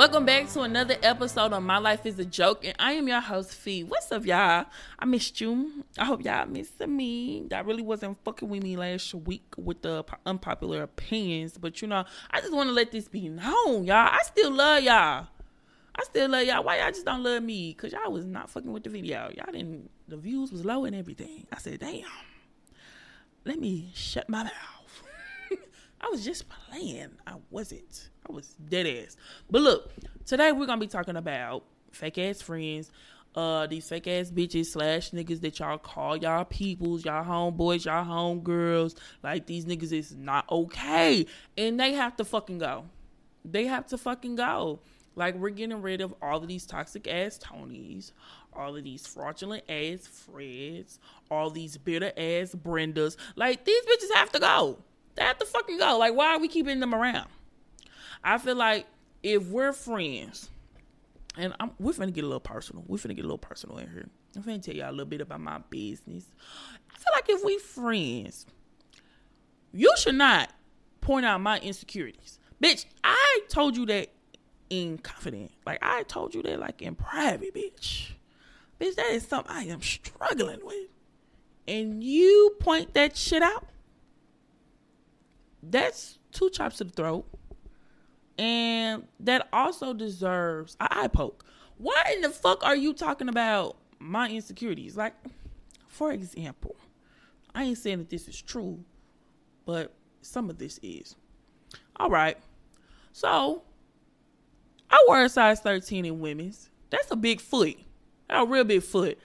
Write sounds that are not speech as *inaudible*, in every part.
Welcome back to another episode of My Life is a Joke, and I am your host, Fee. What's up, y'all? I missed you. I hope y'all missed me. That really wasn't fucking with me last week with the unpopular opinions, but you know, I just want to let this be known, y'all. I still love y'all. I still love y'all. Why y'all just don't love me? Cause y'all was not fucking with the video. Y'all didn't. The views was low and everything. I said, damn. Let me shut my mouth. I was just playing. I wasn't. I was dead ass. But look, today we're gonna be talking about fake ass friends, uh, these fake ass bitches slash niggas that y'all call y'all peoples, y'all homeboys, y'all homegirls. Like these niggas is not okay, and they have to fucking go. They have to fucking go. Like we're getting rid of all of these toxic ass Tonys, all of these fraudulent ass Freds, all these bitter ass Brendas. Like these bitches have to go. They have to fucking go. Like why are we keeping them around? I feel like if we're friends, and I'm, we're finna get a little personal. We're finna get a little personal in here. I'm finna tell y'all a little bit about my business. I feel like if we friends, you should not point out my insecurities. Bitch, I told you that in confidence. Like I told you that like in private, bitch. Bitch, that is something I am struggling with. And you point that shit out. That's two chops to the throat. And that also deserves an eye poke. Why in the fuck are you talking about my insecurities? Like, for example, I ain't saying that this is true, but some of this is. All right. So, I wear a size 13 in women's. That's a big foot. A real big foot.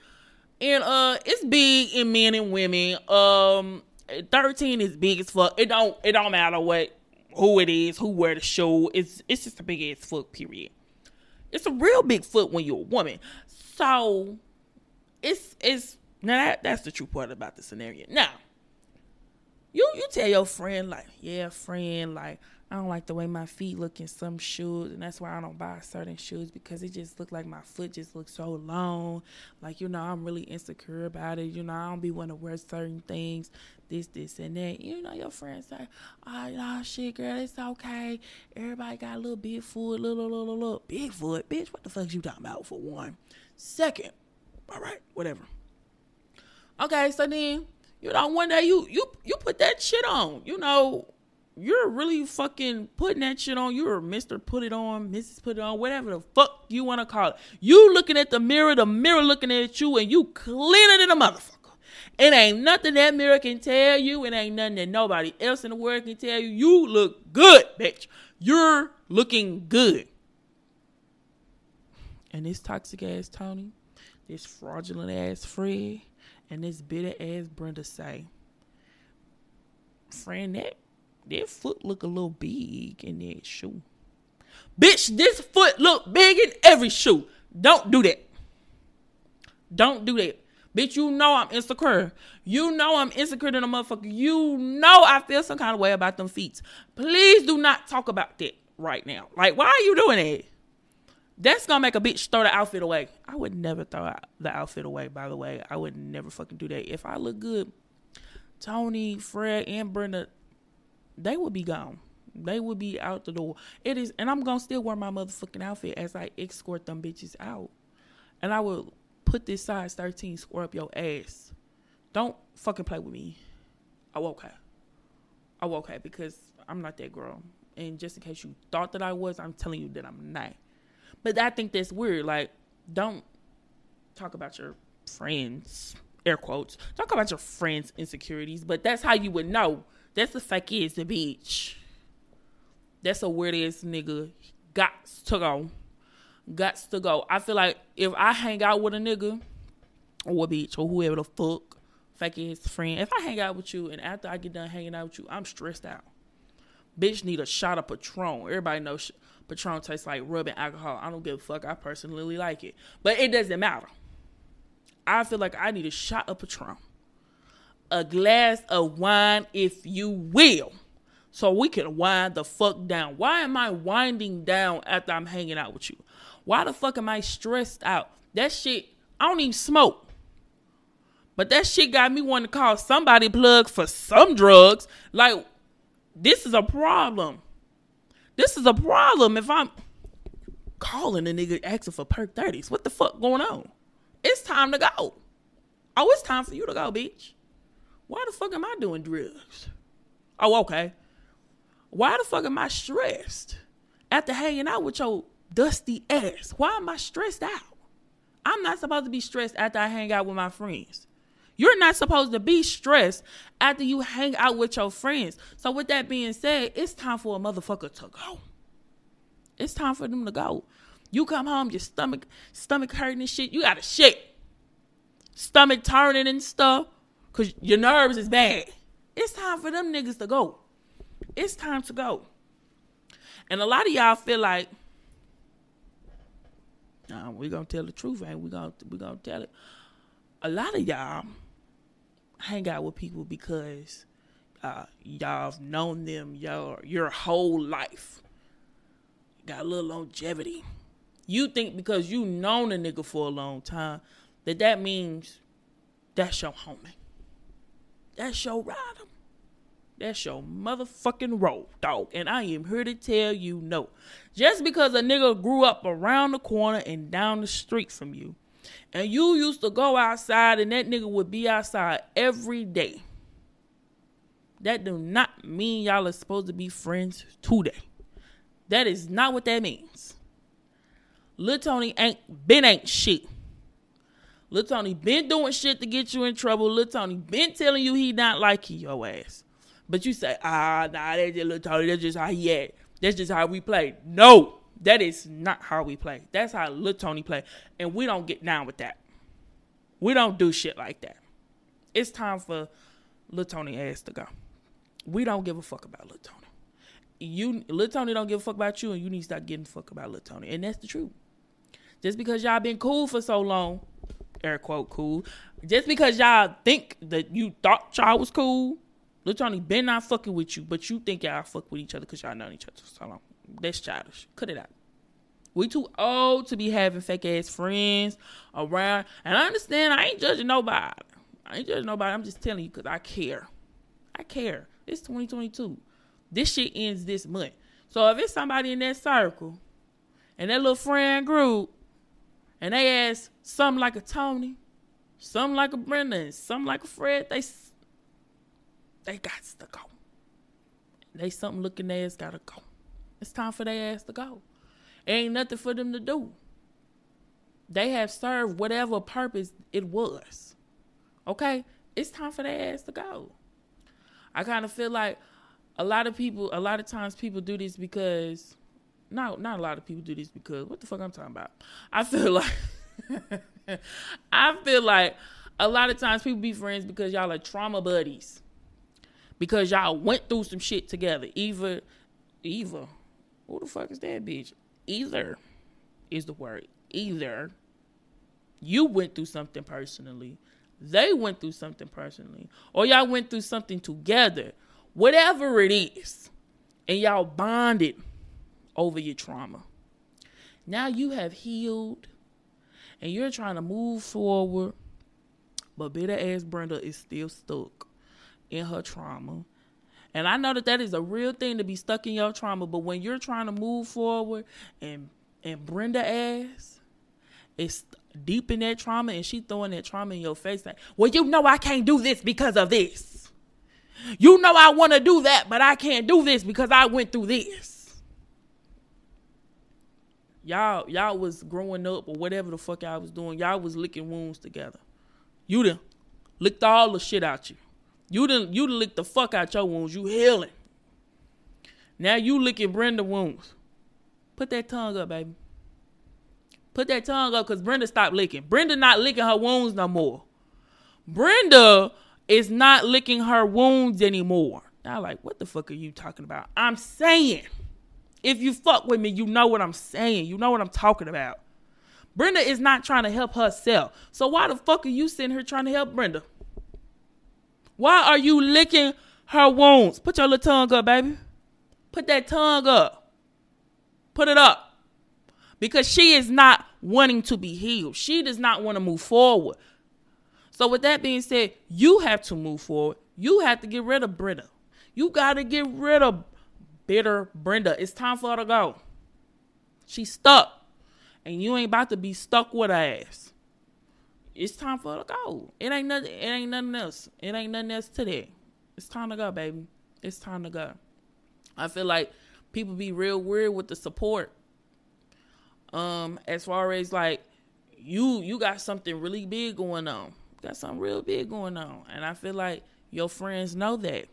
And uh it's big in men and women. Um 13 is big as fuck. It don't it don't matter what who it is, who wear the shoe. It's it's just a big ass foot, period. It's a real big foot when you're a woman. So it's it's now that that's the true part about the scenario. Now, you you tell your friend like, yeah, friend, like I don't like the way my feet look in some shoes, and that's why I don't buy certain shoes because it just look like my foot just looks so long. Like you know, I'm really insecure about it. You know, I don't be want to wear certain things, this, this, and that. You know, your friends say, "Oh, no, shit, girl, it's okay. Everybody got a little big foot, little, little, little, little big foot, bitch. What the fuck you talking about? For one, second, all right, whatever. Okay, so then you know, one day you you you put that shit on. You know you're really fucking putting that shit on. You're Mr. Put It On, Mrs. Put It On, whatever the fuck you want to call it. You looking at the mirror, the mirror looking at you, and you cleaner than a motherfucker. It ain't nothing that mirror can tell you. It ain't nothing that nobody else in the world can tell you. You look good, bitch. You're looking good. And this toxic ass Tony, this fraudulent ass Fred, and this bitter ass Brenda say, friend, that that foot look a little big in that shoe. Bitch, this foot look big in every shoe. Don't do that. Don't do that. Bitch, you know I'm insecure. You know I'm insecure than a motherfucker. You know I feel some kind of way about them feet. Please do not talk about that right now. Like, why are you doing that? That's gonna make a bitch throw the outfit away. I would never throw the outfit away, by the way. I would never fucking do that. If I look good, Tony, Fred, and Brenda, they would be gone. They would be out the door. It is, and I'm gonna still wear my motherfucking outfit as I escort them bitches out. And I will put this size 13 square up your ass. Don't fucking play with me. I will okay. I will okay because I'm not that girl. And just in case you thought that I was, I'm telling you that I'm not. But I think that's weird. Like, don't talk about your friends, air quotes. Talk about your friends' insecurities, but that's how you would know that's the fake is the bitch. That's a weird ass nigga. got to go. Gots to go. I feel like if I hang out with a nigga or a bitch or whoever the fuck, fake ass friend, if I hang out with you and after I get done hanging out with you, I'm stressed out. Bitch need a shot of Patron. Everybody knows Patron tastes like rubbing alcohol. I don't give a fuck. I personally like it. But it doesn't matter. I feel like I need a shot of Patron a glass of wine, if you will, so we can wind the fuck down. Why am I winding down after I'm hanging out with you? Why the fuck am I stressed out? That shit, I don't even smoke. But that shit got me wanting to call somebody plug for some drugs. Like, this is a problem. This is a problem. If I'm calling a nigga asking for perk 30s. What the fuck going on? It's time to go. Oh, it's time for you to go, bitch. Why the fuck am I doing drugs? Oh, okay. Why the fuck am I stressed after hanging out with your dusty ass? Why am I stressed out? I'm not supposed to be stressed after I hang out with my friends. You're not supposed to be stressed after you hang out with your friends. So, with that being said, it's time for a motherfucker to go. It's time for them to go. You come home, your stomach, stomach hurting and shit. You got to shit, stomach turning and stuff, cause your nerves is bad. It's time for them niggas to go. It's time to go. And a lot of y'all feel like, nah, we gonna tell the truth, ain't we? Gonna we gonna tell it. A lot of y'all hang out with people because uh, y'all have known them your your whole life. Got a little longevity. You think because you known a nigga for a long time that that means that's your homie. That's your rider. That's your motherfucking role, dog. And I am here to tell you no. Just because a nigga grew up around the corner and down the street from you, and you used to go outside and that nigga would be outside every day, that do not mean y'all are supposed to be friends today. That is not what that means. Lil Tony ain't been ain't shit. Lil Tony been doing shit to get you in trouble. Lil Tony been telling you he not liking your ass. But you say, ah, nah, that's just Lil Tony. That's just how he act. That's just how we play. No, that is not how we play. That's how Lil Tony play. And we don't get down with that. We don't do shit like that. It's time for Lil Tony ass to go. We don't give a fuck about Lil Tony. You Lil Tony don't give a fuck about you and you need to start getting fuck about Lil Tony. And that's the truth. Just because y'all been cool for so long, air quote cool, just because y'all think that you thought y'all was cool, Tony been not fucking with you, but you think y'all fuck with each other because y'all known each other so long. That's childish. Cut it out. We too old to be having fake ass friends around. And I understand I ain't judging nobody. I ain't judging nobody. I'm just telling you because I care. I care. It's 2022. This shit ends this month. So if it's somebody in that circle and that little friend group and they ask something like a Tony, something like a Brenda, something like a Fred, they they got to go. They something looking ass gotta go. It's time for their ass to go. Ain't nothing for them to do. They have served whatever purpose it was. Okay? It's time for their ass to go. I kind of feel like a lot of people, a lot of times people do this because, no, not a lot of people do this because, what the fuck I'm talking about? I feel *laughs* like, I feel like a lot of times people be friends because y'all are trauma buddies. Because y'all went through some shit together. Either, either, who the fuck is that bitch? Either is the word. Either you went through something personally, they went through something personally, or y'all went through something together, whatever it is, and y'all bonded over your trauma. Now you have healed and you're trying to move forward, but bitter ass Brenda is still stuck in her trauma. And I know that that is a real thing to be stuck in your trauma, but when you're trying to move forward and and Brenda ass is deep in that trauma and she throwing that trauma in your face like, well, you know I can't do this because of this. You know I want to do that, but I can't do this because I went through this. Y'all, y'all was growing up or whatever the fuck I was doing. Y'all was licking wounds together. You done licked all the shit out you. You done you licked the fuck out your wounds. You healing. Now you licking Brenda wounds. Put that tongue up, baby. Put that tongue up because Brenda stopped licking. Brenda not licking her wounds no more. Brenda is not licking her wounds anymore. Now, like, what the fuck are you talking about? I'm saying, if you fuck with me, you know what I'm saying. You know what I'm talking about. Brenda is not trying to help herself. So why the fuck are you sitting here trying to help Brenda? Why are you licking her wounds? Put your little tongue up, baby. Put that tongue up. Put it up. Because she is not wanting to be healed. She does not want to move forward. So, with that being said, you have to move forward. You have to get rid of Brenda. You got to get rid of bitter Brenda. It's time for her to go. She's stuck. and you ain't about to be stuck with her ass. It's time for her to go. It ain't nothing. It ain't nothing else. It ain't nothing else to that. It's time to go, baby. It's time to go. I feel like people be real weird with the support. Um, as far as like you, you got something really big going on. got something real big going on, and I feel like your friends know that.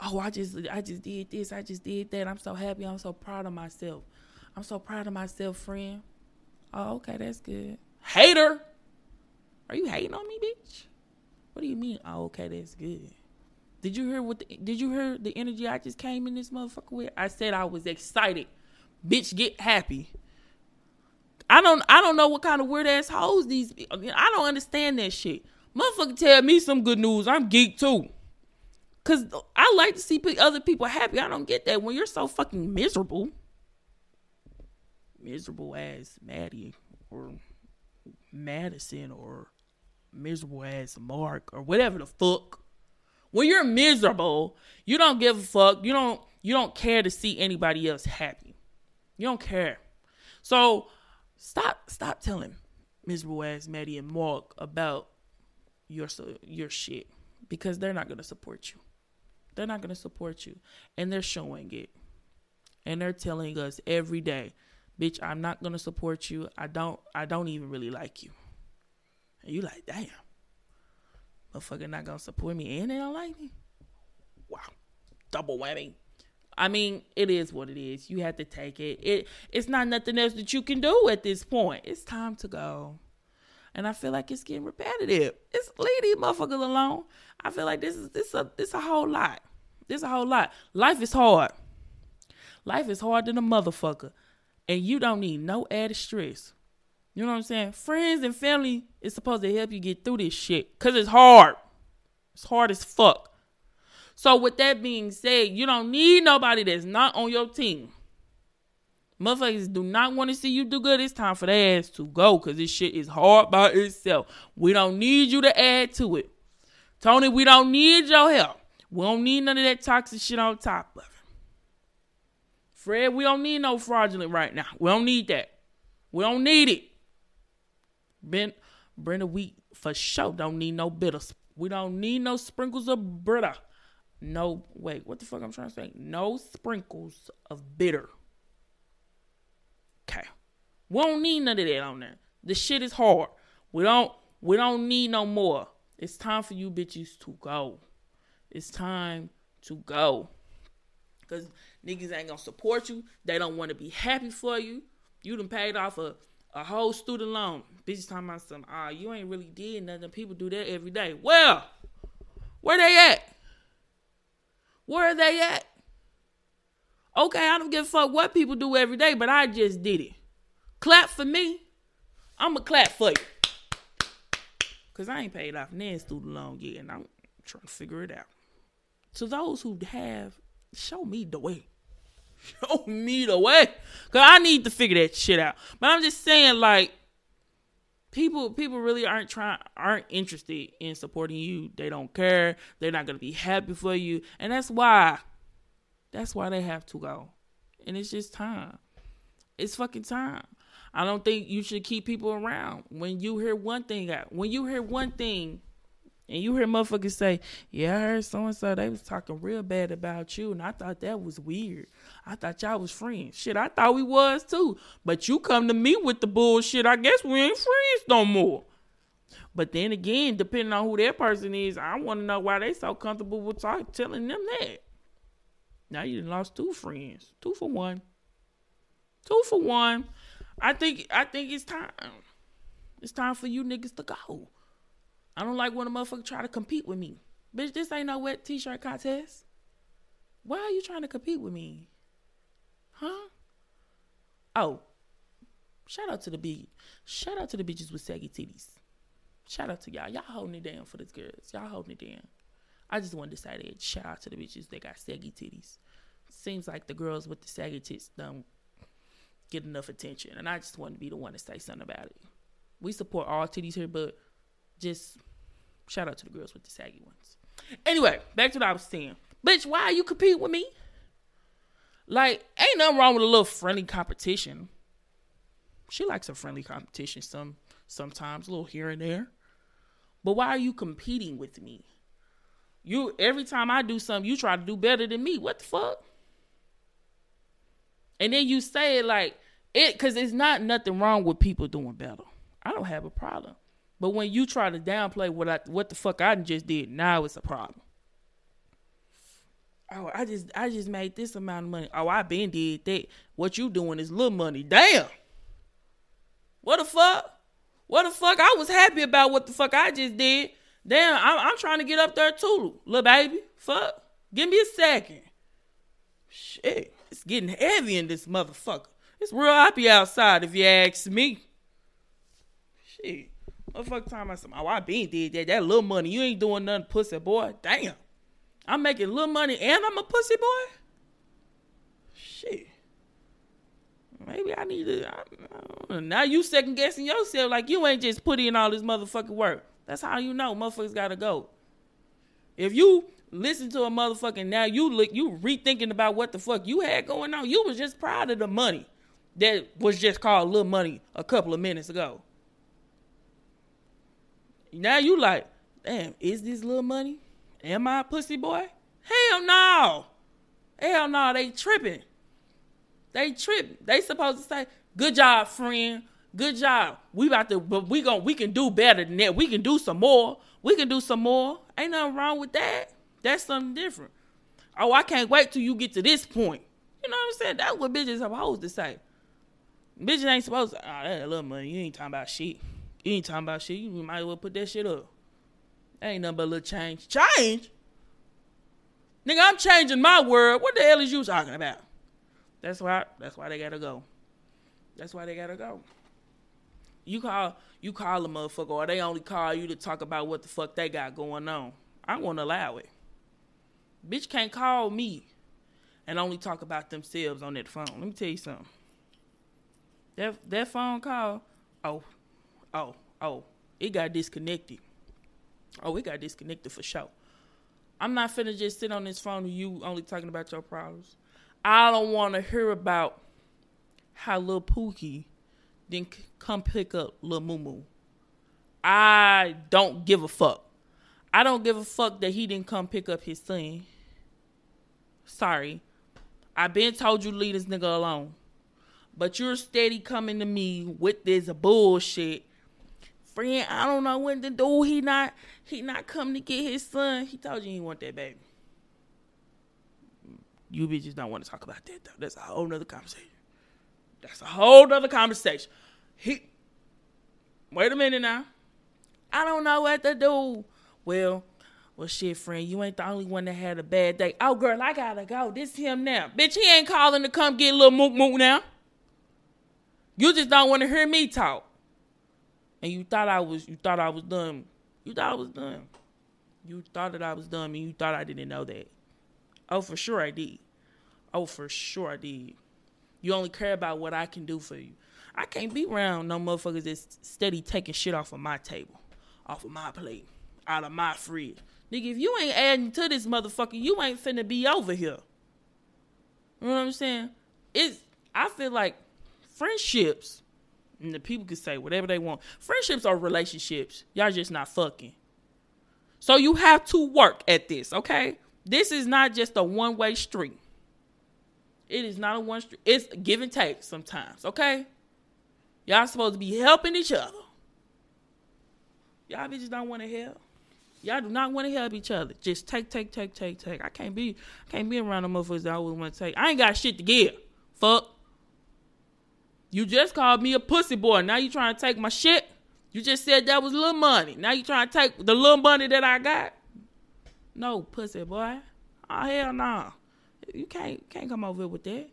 Oh, I just, I just did this. I just did that. I'm so happy. I'm so proud of myself. I'm so proud of myself, friend. Oh, okay, that's good. Hater. Are you hating on me, bitch? What do you mean? Oh, okay, that's good. Did you hear what? The, did you hear the energy I just came in this motherfucker with? I said I was excited. Bitch, get happy. I don't. I don't know what kind of weird ass hoes these. I don't understand that shit. Motherfucker, tell me some good news. I'm geek too. Cause I like to see other people happy. I don't get that when you're so fucking miserable. Miserable ass Maddie or Madison or miserable ass Mark or whatever the fuck. When you're miserable, you don't give a fuck. You don't you don't care to see anybody else happy. You don't care. So stop stop telling miserable ass Maddie and Mark about your your shit because they're not gonna support you. They're not gonna support you, and they're showing it, and they're telling us every day, bitch, I'm not gonna support you. I don't I don't even really like you. And you like, damn, motherfucker not gonna support me and they don't like me. Wow, double whammy. I mean, it is what it is. You have to take it. It it's not nothing else that you can do at this point. It's time to go. And I feel like it's getting repetitive. It's leave these motherfuckers alone. I feel like this is this a this a whole lot. This a whole lot. Life is hard. Life is hard than a motherfucker. And you don't need no added stress. You know what I'm saying? Friends and family is supposed to help you get through this shit. Cause it's hard. It's hard as fuck. So with that being said, you don't need nobody that's not on your team. Motherfuckers do not want to see you do good. It's time for their ass to go because this shit is hard by itself. We don't need you to add to it. Tony, we don't need your help. We don't need none of that toxic shit on top of it. Fred, we don't need no fraudulent right now. We don't need that. We don't need it. Ben Brenda Wheat for sure don't need no bitters. We don't need no sprinkles of bitter. No, wait, what the fuck I'm trying to say? No sprinkles of bitter. Okay. We don't need none of that on there. The shit is hard. We don't we don't need no more. It's time for you bitches to go. It's time to go. Cause niggas ain't gonna support you. They don't want to be happy for you. You done paid off a a whole student loan. Bitches talking about some, ah, you ain't really did nothing. People do that every day. Well, where they at? Where are they at? Okay, I don't give a fuck what people do every day, but I just did it. Clap for me. I'ma clap for you. Cause I ain't paid off nan student loan yet, and I'm trying to figure it out. To those who have, show me the way. Show me the way. Cause I need to figure that shit out. But I'm just saying, like, people people really aren't trying aren't interested in supporting you. They don't care. They're not gonna be happy for you. And that's why. That's why they have to go. And it's just time. It's fucking time. I don't think you should keep people around. When you hear one thing out, when you hear one thing and you hear motherfuckers say, Yeah, I heard so and so they was talking real bad about you, and I thought that was weird. I thought y'all was friends. Shit, I thought we was too. But you come to me with the bullshit, I guess we ain't friends no more. But then again, depending on who that person is, I want to know why they so comfortable with talk, telling them that. Now you lost two friends. Two for one. Two for one. I think I think it's time. It's time for you niggas to go. I don't like when a motherfucker try to compete with me. Bitch, this ain't no wet t-shirt contest. Why are you trying to compete with me? Huh? Oh. Shout out to the big shout out to the bitches with saggy titties. Shout out to y'all. Y'all holding it down for these girls. Y'all holding it down. I just wanted to say that. Shout out to the bitches that got saggy titties. Seems like the girls with the saggy tits don't get enough attention. And I just want to be the one to say something about it. We support all titties here, but just shout out to the girls with the saggy ones. Anyway, back to what I was saying. Bitch, why are you compete with me? Like, ain't nothing wrong with a little friendly competition. She likes a friendly competition some sometimes, a little here and there. But why are you competing with me? You every time I do something, you try to do better than me. What the fuck? And then you say it like it cause it's not nothing wrong with people doing better. I don't have a problem. But when you try to downplay what I what the fuck I just did, now it's a problem. Oh, I just I just made this amount of money. Oh, I been did that. What you doing is little money. Damn. What the fuck? What the fuck? I was happy about what the fuck I just did. Damn, I'm, I'm trying to get up there too, little baby. Fuck. Give me a second. Shit, it's getting heavy in this motherfucker. It's real happy outside if you ask me. Shit. Motherfucker talking about some, oh, I been did that. That little money. You ain't doing nothing, pussy boy. Damn. I'm making little money and I'm a pussy boy? Shit. Maybe I need to. I, I now you second guessing yourself like you ain't just put in all this motherfucking work. That's how you know motherfuckers gotta go. If you listen to a motherfucking now you look you rethinking about what the fuck you had going on. You was just proud of the money that was just called little money a couple of minutes ago. Now you like, damn, is this little money? Am I a pussy boy? Hell no. Hell no, they tripping. They tripping. They supposed to say, good job, friend. Good job. We about to, but we gon' we can do better than that. We can do some more. We can do some more. Ain't nothing wrong with that. That's something different. Oh, I can't wait till you get to this point. You know what I'm saying? That's what bitches supposed to say. Bitches ain't supposed to. Oh, that little money. You ain't talking about shit. You ain't talking about shit. You might as well put that shit up. ain't nothing but a little change. Change? Nigga, I'm changing my world. What the hell is you talking about? That's why that's why they gotta go. That's why they gotta go. You call you call a motherfucker or they only call you to talk about what the fuck they got going on. I won't allow it. Bitch can't call me and only talk about themselves on that phone. Let me tell you something. That that phone call, oh, oh, oh, it got disconnected. Oh, it got disconnected for sure. I'm not finna just sit on this phone with you only talking about your problems. I don't want to hear about how little Pookie didn't come pick up Moo Moo. I don't give a fuck. I don't give a fuck that he didn't come pick up his son. Sorry. I been told you leave this nigga alone. But you're steady coming to me with this bullshit. Friend, I don't know when to do. He not he not coming to get his son. He told you he want that baby. You bitches don't want to talk about that though. That's a whole nother conversation. That's a whole nother conversation. He wait a minute now. I don't know what to do. Well, well shit, friend, you ain't the only one that had a bad day. Oh girl, I gotta go. This him now. Bitch, he ain't calling to come get a little mook mook now. You just don't want to hear me talk. And you thought I was you thought I was done. You thought I was done. You thought that I was dumb and you thought I didn't know that. Oh, for sure I did. Oh, for sure I did. You only care about what I can do for you. I can't be around no motherfuckers that's steady taking shit off of my table, off of my plate, out of my fridge. Nigga, if you ain't adding to this motherfucker, you ain't finna be over here. You know what I'm saying? It's I feel like friendships, and the people can say whatever they want. Friendships are relationships. Y'all just not fucking. So you have to work at this, okay? This is not just a one way street. It is not a one street. It's give and take sometimes, okay? Y'all supposed to be helping each other. Y'all bitches don't want to help. Y'all do not want to help each other. Just take, take, take, take, take. I can't be, I can't be around the motherfuckers that always want to take. I ain't got shit to give. Fuck. You just called me a pussy boy. Now you trying to take my shit. You just said that was little money. Now you trying to take the little money that I got. No, pussy boy. Oh hell no. Nah. You can't can't come over here with that.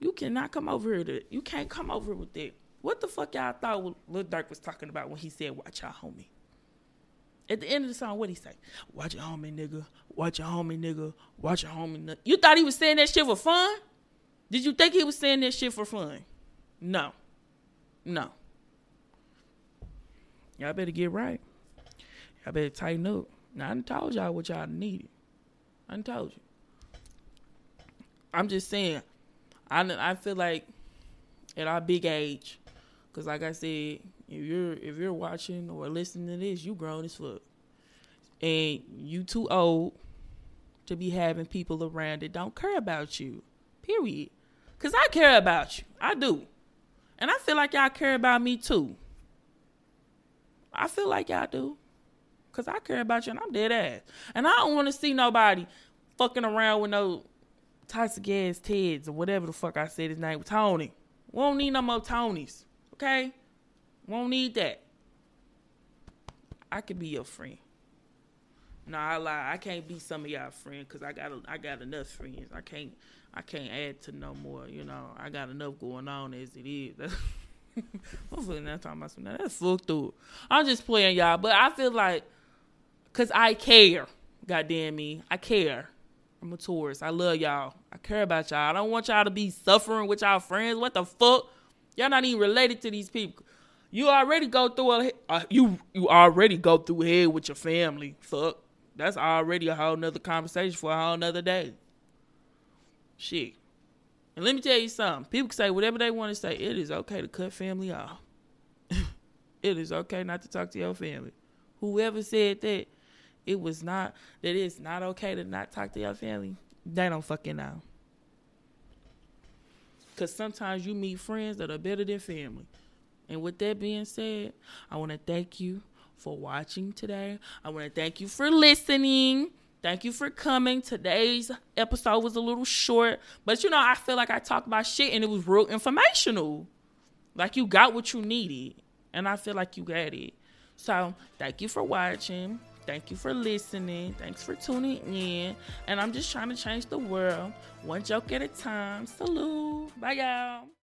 You cannot come over here to you can't come over here with that. What the fuck y'all thought Lil Durk was talking about when he said watch your homie? At the end of the song, what he say? Watch your homie, nigga. Watch your homie, nigga. Watch your homie. Nigga. You thought he was saying that shit for fun? Did you think he was saying that shit for fun? No. No. Y'all better get right. Y'all better tighten up. Now, I done told y'all what y'all needed. I done told you. I'm just saying, I, I feel like at our big age, Cause like I said, if you're if you're watching or listening to this, you grown as fuck, and you too old to be having people around that don't care about you. Period. Cause I care about you. I do, and I feel like y'all care about me too. I feel like y'all do. Cause I care about you and I'm dead ass. And I don't want to see nobody fucking around with no toxic ass Teds or whatever the fuck I said his name was Tony. We don't need no more Tonys. Okay? Won't need that. I could be your friend. No, I lie. I can't be some of y'all friends because I got I got enough friends. I can't I can't add to no more. You know, I got enough going on as it is. *laughs* Hopefully, not talking about something that's fucked up. I'm just playing y'all, but I feel like because I care. God damn me, I care. I'm a tourist. I love y'all. I care about y'all. I don't want y'all to be suffering with y'all friends. What the fuck? Y'all not even related to these people. You already go through a you you already go through hell with your family. Fuck. That's already a whole nother conversation for a whole nother day. Shit. And let me tell you something. People can say whatever they want to say. It is okay to cut family off. *laughs* it is okay not to talk to your family. Whoever said that, it was not that it's not okay to not talk to your family. They don't fucking know. Cause sometimes you meet friends that are better than family. And with that being said, I want to thank you for watching today. I want to thank you for listening. Thank you for coming. Today's episode was a little short, but you know, I feel like I talked about shit and it was real informational. Like you got what you needed, and I feel like you got it. So, thank you for watching. Thank you for listening. Thanks for tuning in. And I'm just trying to change the world one joke at a time. Salute. Bye, y'all.